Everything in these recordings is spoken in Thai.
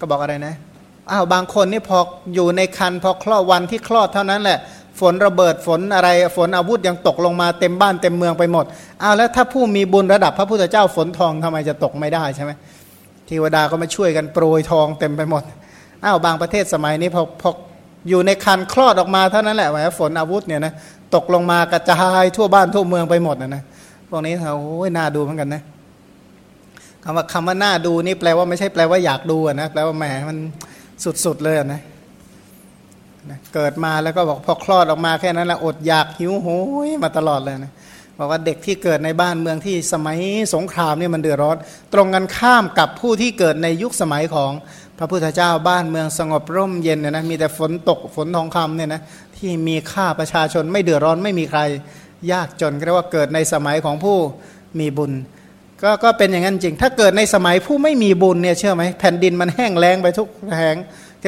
ก็บอกอะไรนะอ้าวบางคนนี่พออยู่ในคันพอคลอดวันที่คลอดเท่านั้นแหละ ฝนระเบิดฝนอะไรฝนอาวุธยังตกลงมาเต็มบ้านเต็มเมืองไปหมดอ้าวแล้วถ้าผู้มีบุญระดับพระพุทธเจ้าฝนทองทำไมจะตกไม่ได้ใช่ไหมเทวดาก็มาช่วยกันโปรยทองเต็มไปหมดอ้าวบางประเทศสมัยนี้พอพออยู่ในคันคลอดออกมาเท่านั้นแหละแหมฝนอาวุธเนี่ยนะตกลงมากระจายทั่วบ้านทั่วเมืองไปหมดนะนะพวกนี้เขาโอ้ยน่าดูเหมือนกันนะ คำว่าคำว่าหน่าดูนี่แปลว่าไม่ใช่แปลว่าอยากดูนะแปลว่าแหมมันสุดๆเลยนะนะเกิดมาแล้วก็บอกพอคลอดออกมาแค่นั้นแหละอดอยากหิวโหยมาตลอดเลยนะบอกว่าเด็กที่เกิดในบ้านเมืองที่สมัยสงครามนี่มันเดือดร้อน ตรงกันข้ามกับผู้ที่เกิดในยุคสมัยของพระพุทธเจ้าบ้านเมืองสงบร่มเย็นเนี่ยนะมีแต่ฝนตกฝนทองคำเนี่ยนะที่มีค่าประชาชนไม่เดือดร้อนไม่มีใคร ยากจนก็เรียกว่าเกิดในสมัยของผู้มีบุญ ก็ก็เป็นอย่างนั้นจริง ถ้าเกิดในสมัยผู้ไม่มีบุญเนี่ยเชื่อไหมแผ่นดินมันแห้งแล้งไปทุกแห่ง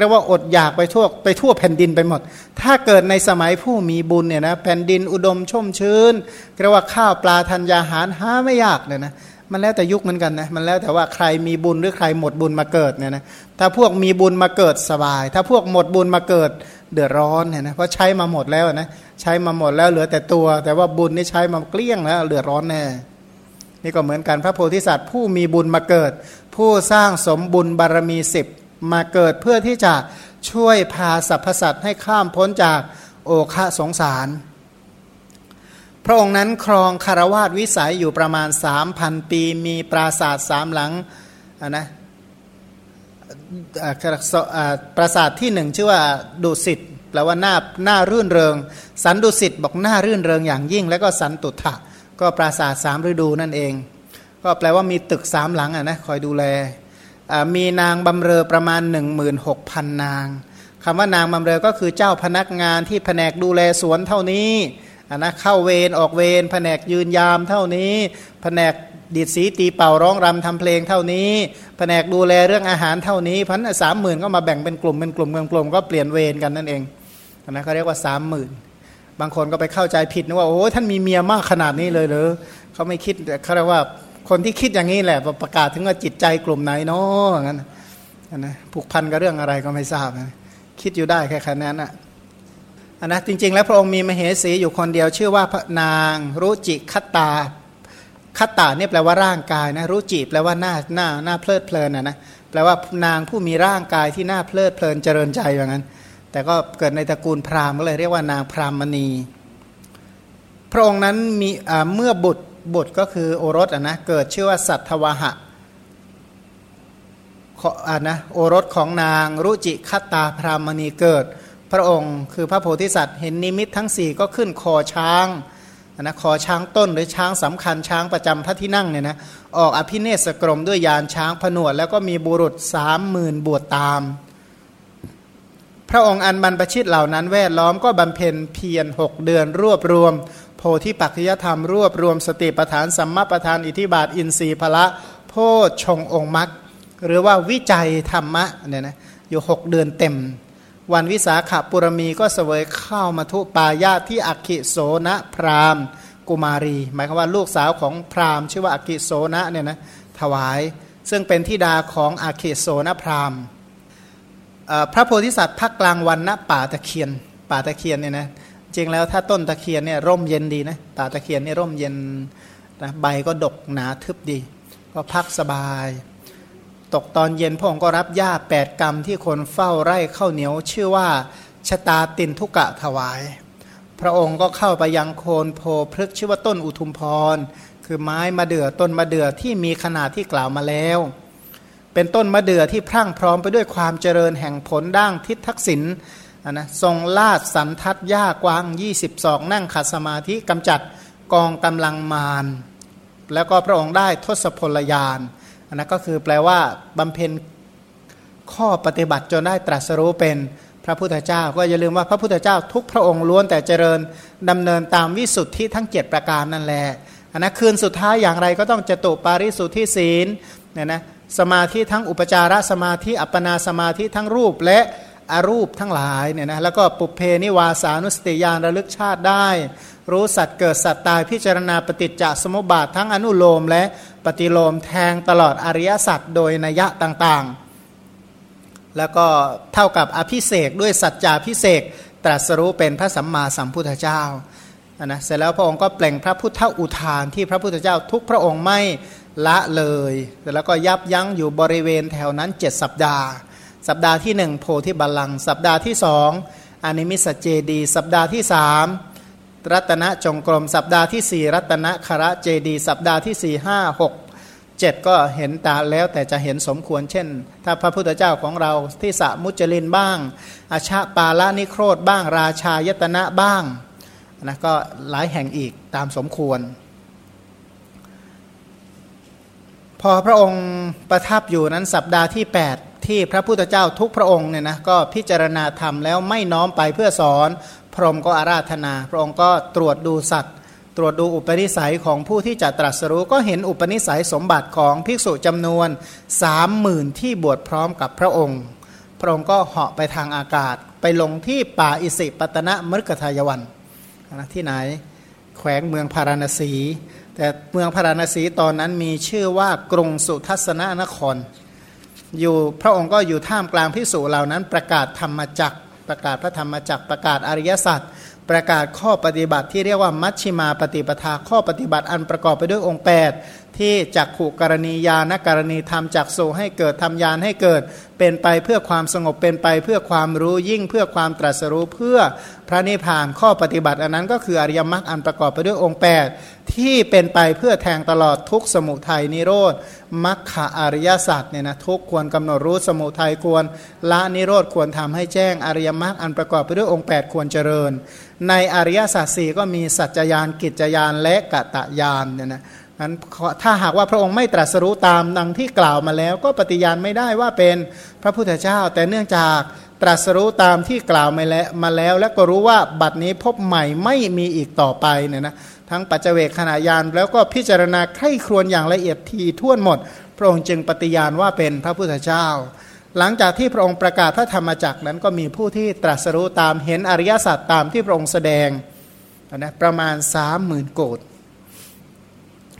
เรียกว่าอดอยากไปทั่วไปทั่วแผ่นดินไปหมด ถ้าเกิดในสมัยผู้มีบุญเนี่ยนะแผ่นดินอุดมชุ่มชื้นเรียกว่าข้าวปลาธัญญาหารหาไม่ยากเลยนะมันแล้วแต่ยุคเหมือนกันนะมันแล้วแต่ว่าใครมีบุญหรือใครหมดบุญมาเกิดเนี่ยนะถ้าพวกมีบุญมาเกิดสบาย ถ้าพวกหมดบุญมาเกิดเดือดร้อนเนี่ยนะเพราะใช้มาหมดแล้วนะใช้มาหมดแล้วเหลือแต่ตัว แต่ว่าบุญนี่ใช้มาเกลี้ยงแล้วเดือดร้อนแน่ นี่ก็เหมือนกันพระโพธิสัตว์ ผู้มีบุญมาเกิด ผู้สร้างสมบุญบารมีสิบมาเกิดเพื่อที่จะช่วยพาสรรพสัตว์ให้ข้ามพ้นจากโอคะสงสาร พระองค์นั้นครองคารวาสวิสัยอยู่ประมาณสามพันปี มีปราสาทสามหลังนะปราสาทที่หนึ่งชื่อว่าดุสิตแปลว่าหน้าหน้ารื่นเริง สันดุสิตบอกหน้ารื่นเริงอย่างยิ่ง แล้วก็สันตุถะ ก็ปราสาทสามฤดูนั่นเอง ก็แปลว่ามีตึกสามหลังอะนะคอยดูแลมีนางบำเรอประมาณ 16,000 นางคำว่านางบำเรอก็คือเจ้าพนักงานที่แผนกดูแลสวนเท่านี้นะเข้าเวรออกเวรแผนกยืนยามเท่านี้ แผนกดีดสีตีเป่าร้องรำทำเพลงเท่านี้ แผนกดูแลเรื่องอาหารเท่านี้พันสามหมื่นก็มาแบ่งเป็นกลุ่มเป็นกลุ่มเป็นกลุ่มก็เปลี่ยนเวรกันนั่นเองนะเขาเรียกว่าสามหมื่น บางคนก็ไปเข้าใจผิดนะว่าโอ้ท่านมีเมียมากขนาดนี้เลยหรือเขาไม่คิดเขาเรียกว่าคนที่คิดอย่างนี้แหละประกาศถึงว่าจิตใจกลุ่มไหนเนาะอย่างนั้นนะผูกพันกับเรื่องอะไรก็ไม่ทราบนะคิดอยู่ได้แค่แค่นั้นอะอันนะจริง ๆ แล้วพระองค์มีมเหสีอยู่คนเดียว ชื่อว่าพระนางรุจิคัตตาคัตตาเนี่ยแปลว่าร่างกายนะรุจิแปลว่าหน้าหน้าหน้าเพลิดเพลินนะนะแปลว่านางผู้มีร่างกายที่หน้าเพลิดเพลินเจริญใจอย่างนั้น แต่ก็เกิดในตระกูลพราหมณ์ก็เลยเรียกว่านางพรามณี พระองค์นั้นมีเมื่อบุตรบุตรก็คือโอรสอะนะเกิดชื่อว่าสัตวหะอ่านะโอรสของนางรุจิคตาพรามณีเกิด พระองค์คือพระโพธิสัตว์เห็นนิมิตทั้งสี่ก็ขึ้นคอช้างนะคอช้างต้นหรือช้างสำคัญช้างประจำพระที่นั่งเนี่ยนะออกอภิเนศกรมด้วยยานช้างผนวด แล้วก็มีบุรุษสามหมื่นบวชตาม พระองค์อันบรรพชิตเหล่านั้นแวดล้อมก็บำเพ็ญเพียรหกเดือนรวบรวม โพธิปัจจยธรรมรวบรวมสติปทานสัมมาปทานอิทิบาทอินทรีย์พละโพชงองค์มรรคหรือว่าวิจัยธรรมะเนี่ยนะอยู่หกเดือนเต็ม วันวิสาขบุรมีก็เสวยข้าวมาทุปายาที่อักขิโสนะพรามกุมารี หมายความว่าลูกสาวของพรามชื่อว่าอักขิโสนะเนี่ยนะถวาย ซึ่งเป็นทิดาของอักขิโสนะพราม พระโพธิสัตว์พักกลางวันณป่าตะเคียน ป่าตะเคียนเนี่ยนะจริงแล้วถ้าต้นตะเคียนเนี่ยร่มเย็นดีนะป่าตะเคียนเนี่ยร่มเย็นนะใบก็ดกหนาทึบดี ก็พักสบาย ตกตอนเย็นพระองค์ก็รับหญ้าแปดกรรมที่คนเฝ้าไร่ข้าวเหนียว ชื่อว่าชะตาตินทุกะถวาย พระองค์ก็เข้าไปยังโคนโพพฤกชื่อว่าต้นอุทุมพร คือไม้มะเดื่อต้นมะเดื่อที่มีขนาดที่กล่าวมาแล้ว เป็นต้นมะเดื่อที่พรั่งพร้อมไปด้วยความเจริญแห่งผลด่างทิศทักษิณนะทรงลาดสันทัดหญ้ากว้าง 22 นั่งขัดสมาธิกำจัดกองกำลังมารแล้วก็พระองค์ได้ทศพลยานนนั้นก็คือแปลว่าบำเพ็ญข้อปฏิบัติจนได้ตรัสรู้เป็นพระพุทธเจ้า ก็อย่าลืมว่าพระพุทธเจ้าทุกพระองค์ล้วนแต่เจริญดำเนินตามวิสุทธิทั้ง 7 ประการนั่นแหละอันนั้นคืนสุดท้ายอย่างไรก็ต้องจตุปาริสุทธิศีลเนี่ยนะ สมาธิทั้งอุปจารสมาธิอัปปนาสมาธิทั้งรูปและอรูปทั้งหลายเนี่ยนะแล้วก็ปุเพนิวาสานุสติยานระลึกชาติได้ รู้สัตว์เกิดสัตว์ตายพิจารณาปฏิจจสมุปบาททั้งอนุโลมและปฏิโลมแทงตลอดอริยสัจโดยนัยต่างๆ แล้วก็เท่ากับอภิเสกด้วยสัจจาพิเศษตรัสรู้เป็นพระสัมมาสัมพุทธเจ้านะเสร็จแล้วพระองค์ก็เปล่งพระพุทธอุทานที่พระพุทธเจ้าทุกพระองค์ไม่ ละเลยแล้วก็ยับยั้งอยู่บริเวณแถวนั้นเจ็ดสัปดาห์ สัปดาห์ที่หนึ่งโพธิบัลลังสัปดาห์ที่สองอนิมิสเจดี สัปดาห์ที่สามรัตนจงกรม สัปดาห์ที่สี่รัตนคระเจดี สัปดาห์ที่สี่ห้าหกเจ็ดก็เห็นตาแล้วแต่จะเห็นสมควรเช่น ถ้าพระพุทธเจ้าของเราที่สะมุจลินบ้าง อาชาปาลานิโครธบ้าง ราชายตนะบ้างนะก็หลายแห่งอีกตามสมควร พอพระองค์ประทับอยู่นั้นสัปดาห์ที่ 8 ที่พระพุทธเจ้าทุกพระองค์เนี่ยนะก็พิจารณาธรรมแล้วไม่น้อมไปเพื่อสอน พระองก็อาราธนา พระองค์ก็ตรวจดูสัตว์ ตรวจดูอุปนิสัยของผู้ที่จะตรัสรู้ก็เห็นอุปนิสัยสมบัติของภิกษุจำนวนสามหมื่นที่บวชพร้อมกับพระองค์ พระองค์ก็เหาะไปทางอากาศ ไปลงที่ป่าอิสิปตนะมฤกทายวันนะที่ไหน แขวงเมืองพาราณสี แต่เมืองพาราณสีตอนนั้นมีชื่อว่ากรุงสุทัศนนคร อยู่พระองค์ก็อยู่ท่ามกลางพิสูจเหล่านั้น ประกาศธรรมจักประกาศพระธรรมจักประกาศอริยสัจประกาศข้อปฏิบัติที่เรียกว่ามัชชิมาปฏิปทาข้อปฏิบัติอันประกอบไปด้วยองค์ 8 ที่จักขู่กรณียานกรณีธรรมจักโซให้เกิดทำยานให้เกิด เป็นไปเพื่อความสงบเป็นไปเพื่อความรู้ยิ่งเพื่อความตรัสรู้เพื่อพระนิพพานข้อปฏิบัติอันนั้นก็คืออริยมรรคอันประกอบไปด้วยองค์ 8 ที่เป็นไปเพื่อแทงตลอดทุกสมุทัยนิโรธมรรคะอริยสัจเนี่ยนะทุกควรกำหนดรู้สมุทัยควรละนิโรธควรทำให้แจ้งอริยมรรคอันประกอบไปด้วยองค์ 8 ควรเจริญ ในอริยสัจสี่ก็มีสัจจยานกิจยานและกะตะยานเนี่ยนะนั้นถ้าหากว่าพระองค์ไม่ตรัสรู้ตามดังที่กล่าวมาแล้ว ก็ปฏิญาณไม่ได้ว่าเป็นพระพุทธเจ้า แต่เนื่องจากตรัสรู้ตามที่กล่าวมาแล้วมาแล้ว และก็รู้ว่าบัดนี้พบใหม่ไม่มีอีกต่อไปเนี่ยนะ ทั้งปัจเจกขณะยานแล้วก็พิจารณาใคร่ครวญอย่างละเอียดทีท่วนหมด พระองค์จึงปฏิญาณว่าเป็นพระพุทธเจ้า หลังจากที่พระองค์ประกาศพระธรรมจักรนั้นก็มีผู้ที่ตรัสรู้ตามเห็นอริยสัจตามที่พระองค์แสดงนะประมาณสามหมื่นโกด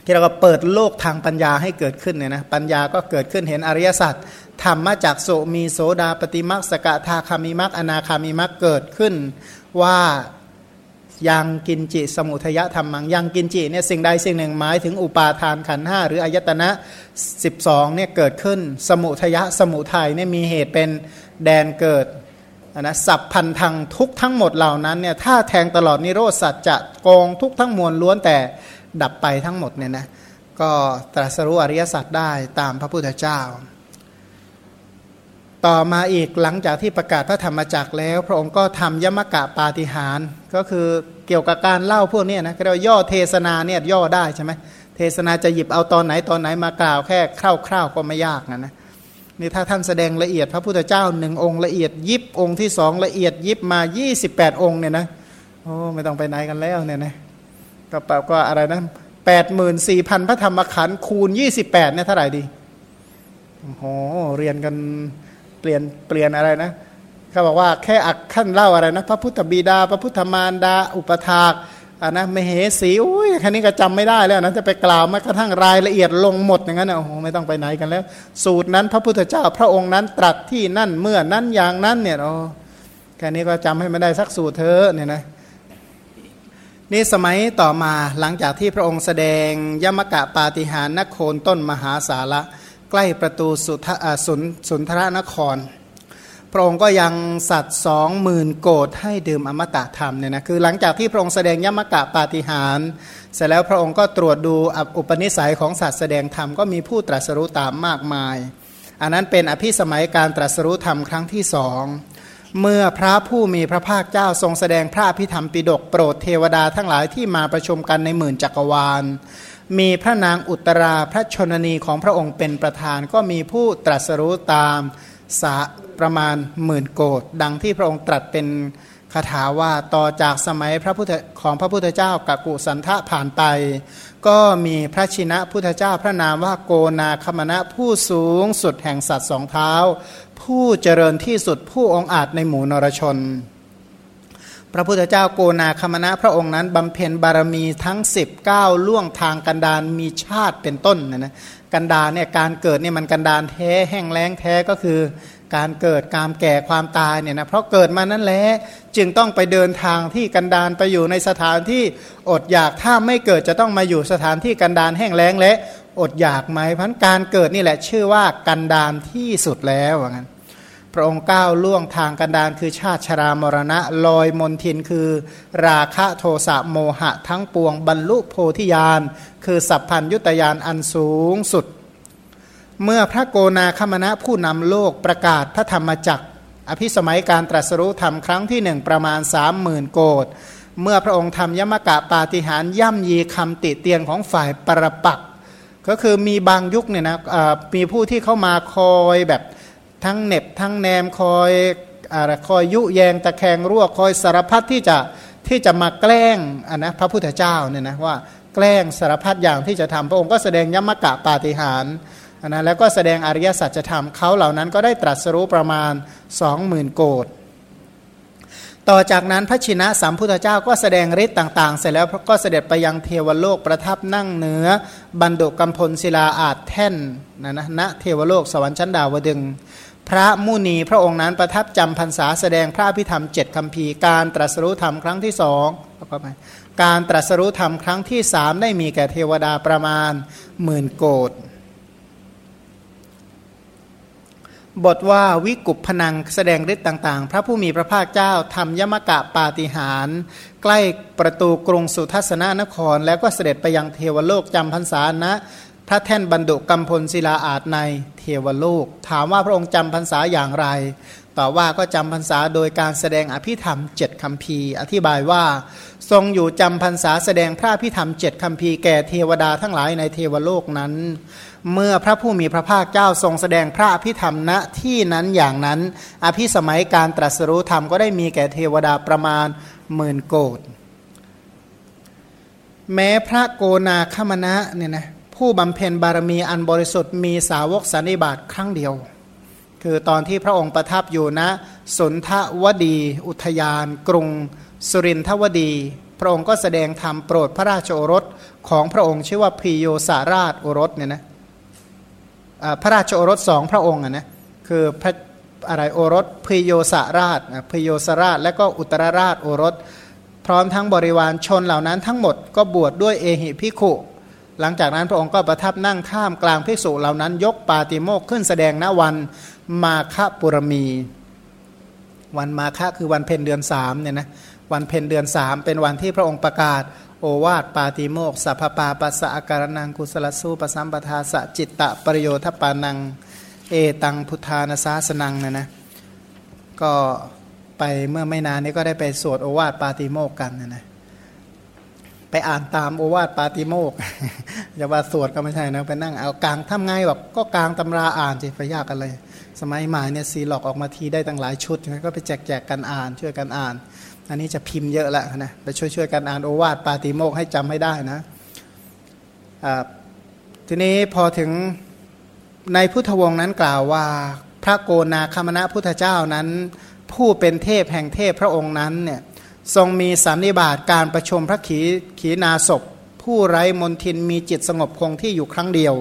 ที่เราก็เปิดโลกทางปัญญาให้เกิดขึ้นเนี่ยนะปัญญาก็เกิดขึ้นเห็นอริยสัจธรรมมาจากโสมีโสดาปฏิมักสกทาคามิมักอนาคามิมักเกิดขึ้นว่า ยังกินจิสมุทยธรรมังยังกินจิเนี่ยสิ่งใดสิ่งหนึ่งหมายถึงอุปาทานขันห้าหรืออายตนะ 12เนี่ยเกิดขึ้น สมุทยะสมุทัยเนี่ยมีเหตุเป็นแดนเกิดนะสับพันธังทุกทั้งหมดเหล่านั้นเนี่ยถ้าแทงตลอดนิโรธสัจจะโกงทุกทั้งมวลล้วนแต่ดับไปทั้งหมดเนี่ยนะก็ตรัสรู้อริยสัจได้ตามพระพุทธเจ้า ต่อมาอีกหลังจากที่ประกาศพระธรรมจักรแล้ว พระองค์ก็ทำยมกะปาฏิหารก็คือเกี่ยวกับการเล่าพวกนี้นะเรียกย่อเทศนาเนี่ยย่อได้ใช่ไหมเทศนาจะหยิบเอาตอนไหนตอนไหนมากล่าวแค่คร่าวๆก็ไม่ยากนะนะนี่ถ้าท่านแสดงละเอียดพระพุทธเจ้าหนึ่งองค์ละเอียดยิบองค์ที่สองละเอียดยิบมา 28 องค์เนี่ยนะโอ้ไม่ต้องไปไหนกันแล้วเนี่ยนะก็แปลว่าอะไรนะแปดหมื่นสี่พันพระธรรมขันธ์คูณยี่สิบแปดเนี่ยเท่าไหร่ดีโอ้โหเรียนกัน เปลี่ยนเปลี่ยนอะไรนะเขาบอกว่าแค่อักขั้นเล่าอะไรนะ พระพุทธบิดา พระพุทธมารดา อุปถากอ่านะมเหสีอุ้ยแค่นี้ก็จำไม่ได้แล้วนะจะไปกล่าวมากระทั่งรายละเอียดลงหมดอย่างนั้นโอ้โหไม่ต้องไปไหนกันแล้ว สูตรนั้นพระพุทธเจ้าพระองค์นั้นตรัสที่นั่นเมื่อนั้นอย่างนั้นเนี่ยโอ้แค่นี้ก็จำให้ไม่ได้สักสูตรเธอเนี่ยนะนี่สมัยต่อมาหลังจากที่พระองค์แสดงยมกะปาฏิหารนโคนต้นมหาสาระ ใกล้ประตูสุทสุนสุนทรนคร พระองค์ก็ยังสัตว์สองหมื่นโกดให้ดื่มอมตะธรรมเนี่ยนะคือหลังจากที่พระองค์แสดงยมกะปาฏิหารเสร็จแล้วพระองค์ก็ตรวจดูอุปนิสัยของสัตว์แสดงธรรมก็มีผู้ตรัสรู้ตามมากมาย อันนั้นเป็นอภิสมัยการตรัสรู้ธรรมครั้งที่สองเมื่อพระผู้มีพระภาคเจ้าทรงแสดงพระพิธรรมปิดกโปรดเทวดาทั้งหลายที่มาประชุมกันในหมื่นจักรวาล มีพระนางอุตราพระชนนีของพระองค์เป็นประธาน ก็มีผู้ตรัสรู้ตามสะประมาณหมื่นโกดดังที่พระองค์ตรัสเป็นคาถาว่าต่อจากสมัยพระพุทธของพระพุทธเจ้ากักุสันทะผ่านไป ก็มีพระชินะพุทธเจ้าพระนามว่าโกนาคมณะผู้สูงสุดแห่งสัตว์สองเท้า ผู้เจริญที่สุดผู้องอาจในหมู่นรชน พระพุทธเจ้าโกนาคมณะพระองค์นั้นบำเพ็ญบารมีทั้ง 19 ล่วงทางกันดารมีชาติเป็นต้นนะนะกันดารเนี่ยการเกิดเนี่ยมันกันดารแท้แห้งแล้งแท้ก็คือการเกิดการแก่ความตายเนี่ยนะเพราะเกิดมานั้นแหละจึงต้องไปเดินทางที่กันดารไปอยู่ในสถานที่อดอยากถ้าไม่เกิดจะต้องมาอยู่สถานที่กันดารแห้งแล้งและอดอยากไหมพันการเกิดนี่แหละชื่อว่ากันดารที่สุดแล้วว่างั้น พระองค์ก้าวล่วงทางกันดารคือชาติชรามรณะ ลอยมนทินคือ ราคะโทสะโมหะทั้งปวงบรรลุโพธิญาณ คือสัพพัญยุตยานอันสูงสุด เมื่อพระโกนาคมณะผู้นำโลกประกาศพระธรรมจักร อภิสมัยการตรัสรู้ธรรมครั้งที่หนึ่งประมาณสามหมื่นโกดเมื่อพระองค์ทำยมกะปาฏิหารย่ำยีคำติเตียนของฝ่ายปรปัก ก็คือมีบางยุคเนี่ยนะมีผู้ที่เข้ามาคอยแบบ ทั้งเน็บทั้งแนมคอยอะไรคอยยุแยงตะแคงรั่วคอยสารพัดที่จะที่จะมาแกล้งอันนะพระพุทธเจ้าเนี่ยนะว่าแกล้งสารพัดอย่างที่จะทำพระองค์ก็แสดงยมกะปาฏิหารอันนะแล้วก็แสดงอริยสัจธรรมเขาเหล่านั้นก็ได้ตรัสรู้ประมาณสองหมื่นโกดต่อจากนั้นพระชินะสัมพุทธเจ้าก็แสดงฤทธิ์ต่าง ๆ เสร็จแล้วก็เสด็จไปยังเทวโลกประทับนั่งเหนือบันดุกัมพลศิลาอาจแท่นนะนะณเทวโลกสวรรค์ชั้นดาวดึง พระมุนีพระองค์นั้นประทับจำพรรษาแสดงพระพิธรรมเจ็ดคำพีการตรัสรู้ธรรมครั้งที่สองการตรัสรู้ธรรมครั้งที่สามได้มีแก่เทวดาประมาณหมื่นโกดบทว่าวิกุปพนังแสดงฤทธิ์ต่างๆ พระผู้มีพระภาคเจ้าทำยมกะปาฏิหาร ใกล้ประตูกรุงสุทัศนนคร แล้วก็เสด็จไปยังเทวโลกจำพรรษาณนะ พระแท่นบรรดุกัมพลศิลาอาจในเทวโลก ถามว่าพระองค์จำพรรษาอย่างไรตอบว่าก็จำพรรษาโดยการแสดงอภิธรรมเจ็ดคำพีอธิบายว่า ทรงอยู่จำพรรษาแสดงพระอภิธรรมเจ็ดคำพีแก่เทวดาทั้งหลายในเทวโลกนั้น เมื่อพระผู้มีพระภาคเจ้าทรงแสดงพระอภิธรรมณที่นั้นอย่างนั้น อภิสมัยการตรัสรู้ธรรมก็ได้มีแก่เทวดาประมาณหมื่นโกดแม้พระโกนาคมณะเนี่ยนะ ผู้บำเพ็ญบารมีอันบริสุทธิ์มีสาวกสันนิบาตครั้งเดียว คือตอนที่พระองค์ประทับอยู่ณนะสนทวดี อุทยาน กรุง สุรินทวดี พระองค์ก็แสดงธรรมโปรดพระราชโอรสของพระองค์ชื่อว่าพิโยสาราชโอรสเนี่ยนะพระราชโอรสสองพระองค์นะคือพระอะไรโอรสพิโยสาราชพิโยสราช และก็อุตรราชโอรส พร้อมทั้งบริวารชนเหล่านั้นทั้งหมดก็บวชดด้วยเอหิพิขุ หลังจากนั้นพระองค์ก็ประทับนั่งท่ามกลางภิกษุเหล่านั้น ยกปาติโมกขึ้นแสดงณวันมาฆปุรมี วันมาฆคือวันเพ็ญเดือนสามเนี่ยนะวันเพ็ญเดือนสามเป็นวันที่พระองค์ประกาศ โอวาทปาติโมกสัพปาปัสสะอาการนังกุสลสู้ปสัมปทาสจิตตะปริโยทปานัง เอตังพุทธานาสาสนังนะนะก็ไปเมื่อไม่นานนี้ก็ได้ไปสวดโอวาทปาติโมกกันนะนะ ไปอ่านตามโอวาทปาติโมกอย่าว่าสวดก็ไม่ใช่นะไปนั่งเอากลางทำไงแบบก็กลางตำราอ่านสิไปยากอะไร สมัยใหม่เนี่ยซีหลอกออกมาทีได้ตั้งหลายชุดนะก็ไปแจกแจกกันอ่านช่วยกันอ่าน อันนี้จะพิมพ์เยอะแล้วนะไปช่วยช่วยกันอ่านโอวาทปาติโมกให้จำให้ได้นะทีนี้พอถึงในพุทธวงศ์นั้นกล่าวว่าพระโกนาคมณะพุทธเจ้านั้น ผู้เป็นเทพแห่งเทพพระองค์นั้นเนี่ย ทรงมีสันนิบาตการประชุมพระขีขีนาศพ ผู้ไร้มนทินมีจิตสงบคงที่อยู่ครั้งเดียว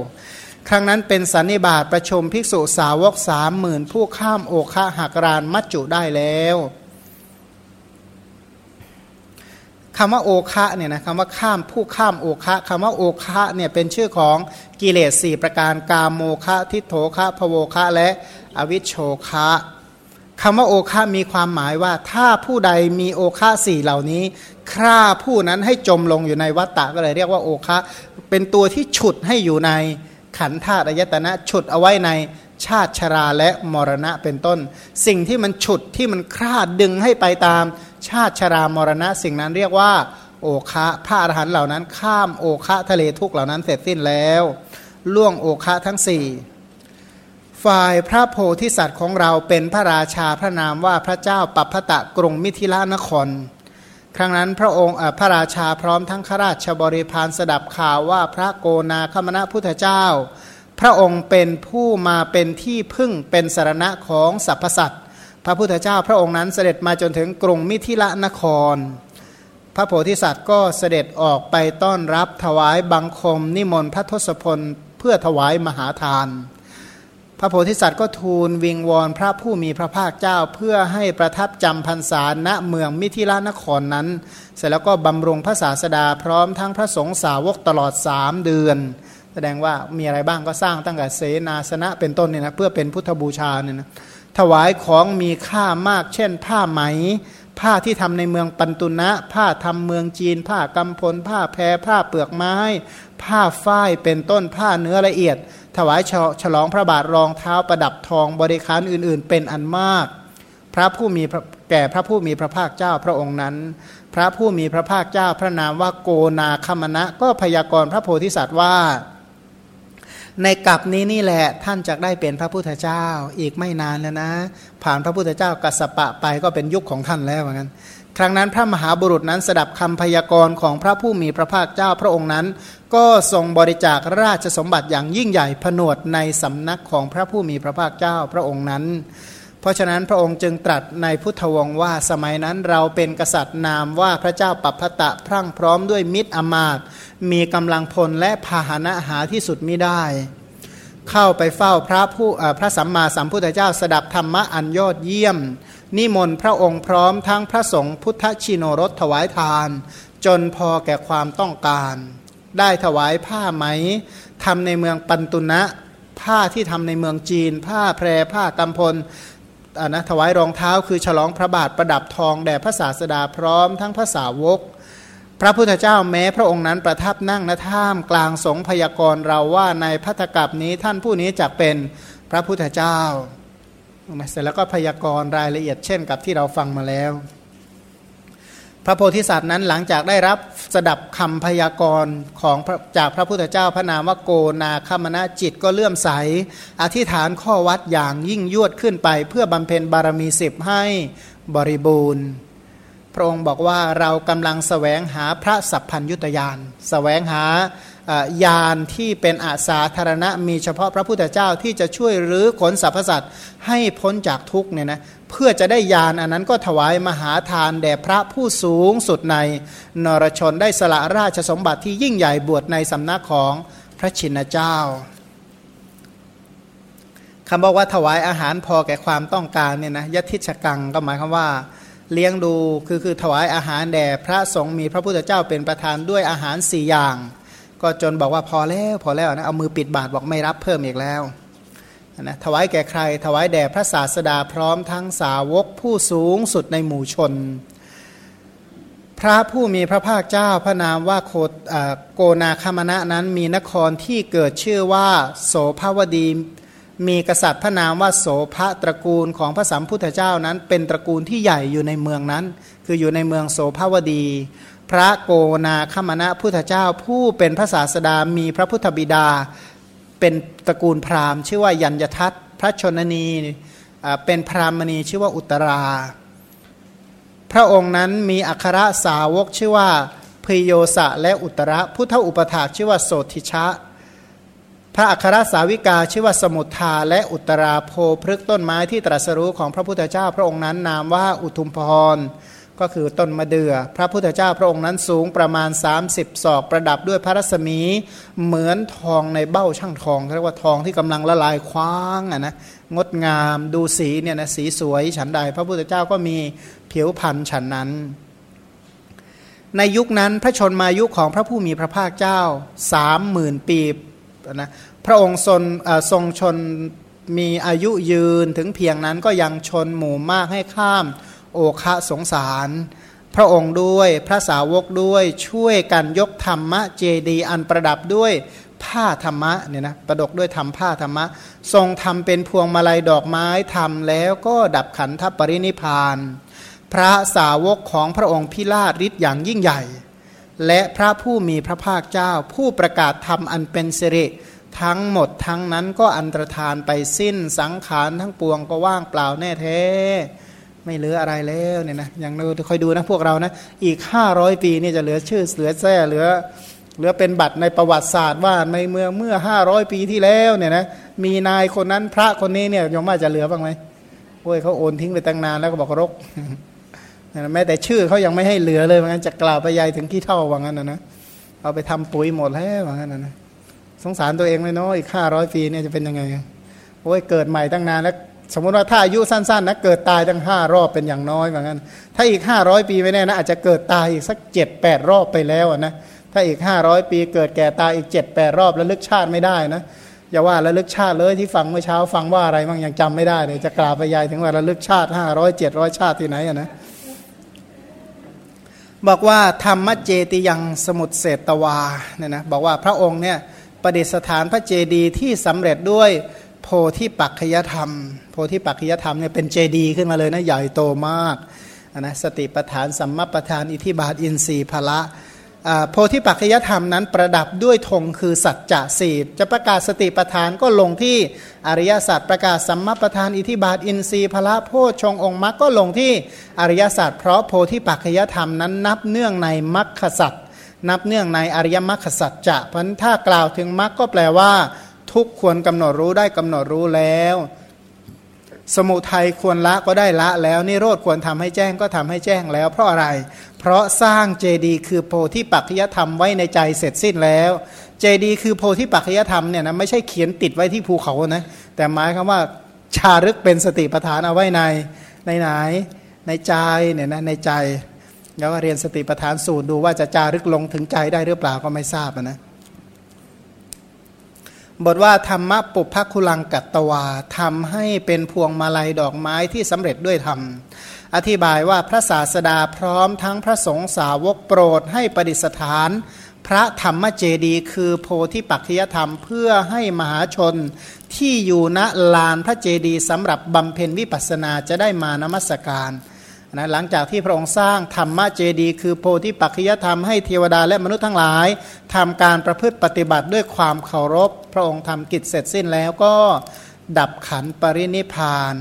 ครั้งนั้นเป็นสันนิบาตประชุมภิกษุสาวกสามหมื่นผู้ข้ามโอคะหักรานมัจจุได้แล้วคำว่าโอคะเนี่ยนะคำว่าข้ามผู้ข้ามโอคะคำว่าโอคะเนี่ยเป็นชื่อของกิเลสสี่ประการกามโมคะทิโถคะพโวคะและอวิชโชคะ คำว่าโอคามีความหมายว่า ถ้าผู้ใดมีโอคาสี่เหล่านี้ฆ่าผู้นั้นให้จมลงอยู่ในวัฏฏะก็เลยเรียกว่าโอคะเป็นตัวที่ฉุดให้อยู่ในขันธาตุอายตนะฉุดเอาไว้ในชาติชราและมรณะเป็นต้น สิ่งที่มันฉุดที่มันคลาดดึงให้ไปตามชาติชรามรณะ สิ่งนั้นเรียกว่า โอคะพระอรหันต์เหล่านั้น ข้ามโอคะทะเลทุกเหล่านั้นเสร็จสิ้นแล้ว ล่วงโอคะทั้งสี่ ฝ่ายพระโพธิสัตว์ของเราเป็นพระราชาพระนามว่าพระเจ้าปัพพตะกรุงมิถิลานคร ครั้งนั้นพระองค์พระราชาพร้อมทั้งข้าราชบริพารสดับข่าวว่าพระโกนาคมณะพุทธเจ้า พระองค์เป็นผู้มาเป็นที่พึ่งเป็นสารณะของสรรพสัตว์พระพุทธเจ้าพระองค์นั้นเสด็จมาจนถึงกรุงมิถิละนคร พระโพธิสัตว์ก็เสด็จออกไปต้อนรับถวายบังคมนิมนต์พระทศพลเพื่อถวายมหาทาน พระโพธิสัตว์ก็ทูลวิงวอนพระผู้มีพระภาคเจ้าเพื่อให้ประทับจำพรรษาณเมืองมิถิลานครนั้น เสร็จแล้วก็บำรุงพระศาสดาพร้อมทั้งพระสงฆ์สาวกตลอดสามเดือน แสดงว่ามีอะไรบ้างก็สร้างตั้งแต่เสนาสนะเป็นต้นเนี่ยนะเพื่อเป็นพุทธบูชาเนี่ยนะถวายของมีค่ามาก เช่น ผ้าไหม ผ้าที่ทำในเมืองปันตุนะ ผ้าทำเมืองจีน ผ้ากำพล ผ้าแพรผ้าเปลือกไม้ ผ้าฝ้ายเป็นต้นผ้าเนื้อละเอียด ถวายฉลองพระบาทรองเท้าประดับทองบริการอื่น ๆ เป็นอันมาก พระผู้มีแก่พระผู้มีพระภาคเจ้าพระองค์นั้น พระผู้มีพระภาคเจ้าพระนามว่าโกนาคมณะก็พยากรณ์พระโพธิสัตว์ว่า ในกลับนี้นี่แหละท่านจะได้เป็นพระพุทธเจ้าอีกไม่นานแล้วนะ ผ่านพระพุทธเจ้ากัสปะไปก็เป็นยุคของท่านแล้วเหมือนกัน ครั้งนั้นพระมหาบุรุษนั้นสดับคำพยากรณ์ของพระผู้มีพระภาคเจ้าพระองค์นั้น ก็ทรงบริจาคราชสมบัติอย่างยิ่งใหญ่ผนวดในสำนักของพระผู้มีพระภาคเจ้าพระองค์นั้น เพราะฉะนั้นพระองค์จึงตรัสในพุทธวงว่าสมัยนั้นเราเป็นกษัตริย์นามว่าพระเจ้าปัปพตะพรั่งพร้อมด้วยมิตรอมาตมีกำลังพลและพาหนะหาที่สุดมิได้เข้าไปเฝ้าพระผู้พระสัมมาสัมพุทธเจ้าสดับธรรมะอันยอดเยี่ยม นิมนต์พระองค์พร้อมทั้งพระสงฆ์พุทธชิโนรสถวายทาน จนพอแก่ความต้องการ ได้ถวายผ้าไหมทำในเมืองปันตุนะ ผ้าที่ทำในเมืองจีน ผ้าแพรผ้ากำพลนะถวายรองเท้าคือฉลองพระบาทประดับทองแด่พระศาสดาพร้อมทั้งพระสาวก พระพุทธเจ้าแม้พระองค์นั้นประทับนั่งณท่ามกลางสงพยากรเราว่าในพัทธกับนี้ท่านผู้นี้จะเป็นพระพุทธเจ้า เสร็จแล้วก็พยากรณ์รายละเอียดเช่นกับที่เราฟังมาแล้ว พระโพธิสัตว์นั้นหลังจากได้รับสดับคำพยากรณ์ของจากพระพุทธเจ้าพระนามว่าโกนาคมณะจิตก็เลื่อมใส อธิษฐานข้อวัดอย่างยิ่งยวดขึ้นไป เพื่อบำเพ็ญบารมีสิบให้บริบูรณ์พระองค์บอกว่าเรากำลังสแสวงหาพระสัพพัญยุตยานสแสวงหา ยานที่เป็นอาสาธารณะมีเฉพาะพระพุทธเจ้าที่จะช่วยหรือขนสรรพสัตว์ให้พ้นจากทุกเนี่ยนะเพื่อจะได้ยานอันนั้นก็ถวายมหาทานแด่พระผู้สูงสุดในนรชนได้สละราชสมบัติที่ยิ่งใหญ่บวชในสำนักของพระชินเจ้าคำบอกว่าถวายอาหารพอแก่ความต้องการเนี่ยนะยทิชกังก็หมายความว่าเลี้ยงดูคือคือถวายอาหารแด่พระสงฆ์มีพระพุทธเจ้าเป็นประธานด้วยอาหารสี่อย่าง ก็จนบอกว่าพอแล้วพอแล้วนะเอามือปิดบาทบอกไม่รับเพิ่มอีกแล้วนะถวายแก่ใคร ถวายแด่พระศาสดาพร้อมทั้งสาวกผู้สูงสุดในหมู่ชน พระผู้มีพระภาคเจ้าพระนามว่าโคโกนาคามณะนั้นมีนครที่เกิดชื่อว่าโสภาวดี มีกษัตริย์พระนามว่าโสภะตระกูลของพระสัมพุทธเจ้านั้น เป็นตระกูลที่ใหญ่อยู่ในเมืองนั้น คืออยู่ในเมืองโสภาวดี พระโกนาคมณะพุทธเจ้า ผู้เป็นพระศาสดามีพระพุทธบิดา เป็นตระกูลพราหมณ์ ชื่อว่ายัญยทัตพระชนนีเป็นพราหมณีชื่อว่าอุตรา พระองค์นั้นมีอัครสาวกชื่อว่าพโยสะและอุตระพุทธอุปถาชื่อว่าโสติชะ พระอัครสาวิกาชื่อว่าสมุทธาและอุตราโพพฤกต้นไม้ที่ตรัสรู้ของพระพุทธเจ้า พระองค์นั้นนามว่าอุทุมพร ก็คือต้นมะเดือ่อพระพุทธเจ้าพระองค์นั้นสูงประมาณ 30 ศอกประดับด้วยพระรัศมี เหมือนทองในเบ้าช่างทองเรียกว่าทองที่กำลังละลายคว้างอะนะงดงามดูสีเนี่ยนะสีสวยฉันใด พระพุทธเจ้าก็มีผิวพรรณฉันนั้น ในยุคนั้นพระชนมายุของพระผู้มีพระภาคเจ้าสามหมื่นปีนะพระองค์ทรงทรงชนมีอายุยืนถึงเพียงนั้นก็ยังชนหมู่มากให้ข้าม โอคะสงสาร พระองค์ด้วยพระสาวกด้วยช่วยกันยกธรรมะเจดีอันประดับด้วยผ้าธรรมะเนี่ยนะประดกด้วยทำผ้าธรรมะ ทรงทำเป็นพวงมาลัยดอกไม้ทำแล้วก็ดับขันธปรินิพาน พระสาวกของพระองค์พิราชฤทธิ์อย่างยิ่งใหญ่ และพระผู้มีพระภาคเจ้า ผู้ประกาศธรรมอันเป็นสิริทั้งหมดทั้งนั้นก็อันตรธานไปสิ้นสังขารทั้งปวงก็ว่างเปล่าแน่แท้ ไม่เหลืออะไรแล้วเนี่ยนะอย่างเราคอยดูนะพวกเรานะอีกห้าร้อยปีนี่จะเหลือชื่อเหลือแท้เหลือเหลือเป็นบัตรในประวัติศาสตร์ว่าในเมืองเมื่อห้าร้อยปีที่แล้วเนี่ยนะมีนายคนนั้นพระคนนี้เนี่ยยมว่าจะเหลือบ้างไหมโอ้ยเขาโอนทิ้งไปตั้งนานแล้วก็บอกรกแม้แต่ชื่อเขายังไม่ให้เหลือเลยว่างั้นจะกล่าวไปยายถึงขี้เท่าว่างั้นนะนะเอาไปทำปุ๋ยหมดแล้วว่างั้นนะนะสงสารตัวเองเลยเนาะอีกห้าร้อยปีเนี่ยจะเป็นยังไงโอ้ยเกิดใหม่ตั้งนานแล้ว สมมติว่าถ้าอายุสั้นๆนะเกิดตายตั้งห้ารอบเป็นอย่างน้อยว่างั้นถ้าอีกห้าร้อยปีไม่แน่นะอาจจะเกิดตายอีกสักเจ็ดแปดรอบไปแล้วนะถ้าอีกห้าร้อยปีเกิดแก่ตายอีกเจ็ดแปดรอบแล้วลึกชาติไม่ได้นะอย่าว่าระลึกชาติเลยที่ฟังเมื่อเช้าฟังว่าอะไรบ้างยังจำไม่ได้เลยจะกล่าวไปยายถึงว่าระลึกชาติห้าร้อยเจ็ดร้อยชาติที่ไหนอะนะบอกว่าธรรมเจติยังสมุทเศตวาเนี่ยนะบอกว่าพระองค์เนี่ยประดิษฐานพระเจดีย์ที่สำเร็จด้วย พธิปักขยธรรม โพธิปักขยธรรมเนี่ยเป็นเจดีย์ขึ้นมาเลยนะใหญ่โตมากนะสติปทานสัมมาปทาน อิทิบาทอินทรีย์พละโพธิปัจจยธรรมนั้นประดับด้วยธงคือสัจจะสีจะประกาศสติปทานก็ลงที่อริยศาสัจประกาศสัมมาปทาน อิทิบาทอินทรีย์พละโพชงองค์มรรคก็ลงที่อริยศาสัจเพราะโพธิปัจจยธรรมนั้นนับเนื่องในมรรคสัจนับเนื่องในอริยมรรคสัจจะเพราะถ้ากล่าวถึงมรรคก็แปลว่า ทุกควรกำหนดรู้ได้กำหนดรู้แล้ว สมุทัยควรละก็ได้ละแล้วนิโรธควรทำให้แจ้งก็ทำให้แจ้งแล้ว เพราะอะไร เพราะสร้างเจดีย์คือโพธิปัจจยธรรมไว้ในใจเสร็จสิ้นแล้ว เจดีย์คือโพธิปัจจยธรรมเนี่ยนะไม่ใช่เขียนติดไว้ที่ภูเขานะแต่หมายคำว่าชารึกเป็นสติปัฏฐานเอาไว้ในในไหนในใจเนี่ยนะในใจแล้วก็เรียนสติปัฏฐานสูตรดูว่าจะจารึกลงถึงใจได้หรือเปล่าก็ไม่ทราบนะ บทว่าธรรมะปุพพคุลังกัตตวาทำให้เป็นพวงมาลัยดอกไม้ที่สำเร็จด้วยธรรม อธิบายว่าพระศาสดาพร้อมทั้งพระสงฆ์สาวกโปรดให้ประดิษฐาน พระธรรมเจดีคือโพธิปัจจยธรรมเพื่อให้มหาชนที่อยู่ณลานพระเจดีสำหรับบำเพ็ญวิปัสสนาจะได้มานมัสการ นะหลังจากที่พระองค์สร้างธรรมเจดี คือโพธิปัจจยธรรมให้เทวดาและมนุษย์ทั้งหลายทำการประพฤติปฏิบัติด้วยความเคารพ พระองค์ทำกิจเสร็จสิ้นแล้วก็ดับขันปรินิพาน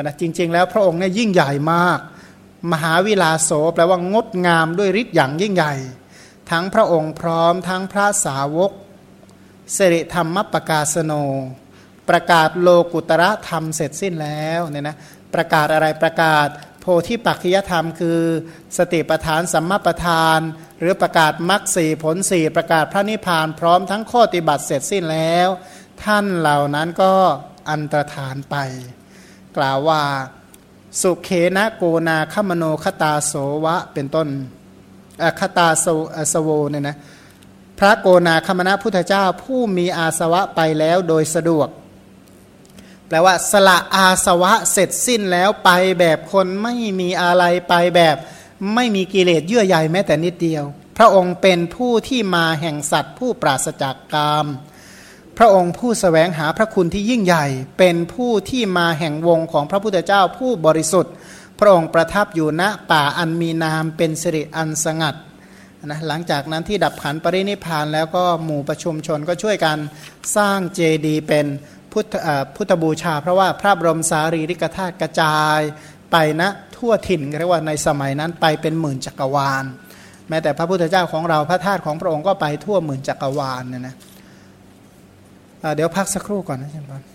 นะจริง ๆ แล้วพระองค์เนี่ยยิ่งใหญ่มาก มหาวิลาโสแปลว่างดงามด้วยฤทธิ์อย่างยิ่งใหญ่ ทั้งพระองค์พร้อมทั้งพระสาวกเสริธรรมปกาสโน ประกาศโลกุตระธรรมเสร็จสิ้นแล้วเนี่ยนะประกาศอะไรประกาศ โพธิปัจจยธรรม คือ สติปทานสัมมาปทาน หรือประกาศมรรคสี่ผลสี่ประกาศพระนิพพานพร้อมทั้งข้อติบัติเสร็จสิ้นแล้ว ท่านเหล่านั้นก็อันตรธานไป กล่าวว่าสุเคนะโกนาคมโนคตาโสวะเป็นต้นคตาโสสโวเนี่ยนะพระโกนาคมนะพุทธเจ้าผู้มีอาสวะไปแล้วโดยสะดวก แปลว่าสละอาสวะเสร็จสิ้นแล้วไปแบบคนไม่มีอะไรไปแบบไม่มีกิเลสเยื่อใยแม้แต่นิดเดียว พระองค์เป็นผู้ที่มาแห่งสัตว์ผู้ปราศจากกาม พระองค์ผู้สแสวงหาพระคุณที่ยิ่งใหญ่ เป็นผู้ที่มาแห่งวงของพระพุทธเจ้าผู้บริสุทธิ์ พระองค์ประทับอยู่ณป่าอันมีนามเป็นสิริอันสงัดนะหลังจากนั้นที่ดับขันปรินิพานแล้วก็หมู่ประชุมชนก็ช่วยกันสร้างเจดีย์เป็น พุทธพุทธบูชา เพราะว่าพระบรมสารีริกธาตุกระจายไปนะทั่วถิ่นเรียกว่าในสมัยนั้นไปเป็นหมื่นจักรวาล แม้แต่พระพุทธเจ้าของเราพระธาตุของพระองค์ก็ไปทั่วหมื่นจักรวาลเนี่ยนะเดี๋ยวพักสักครู่ก่อนนะอาจารย์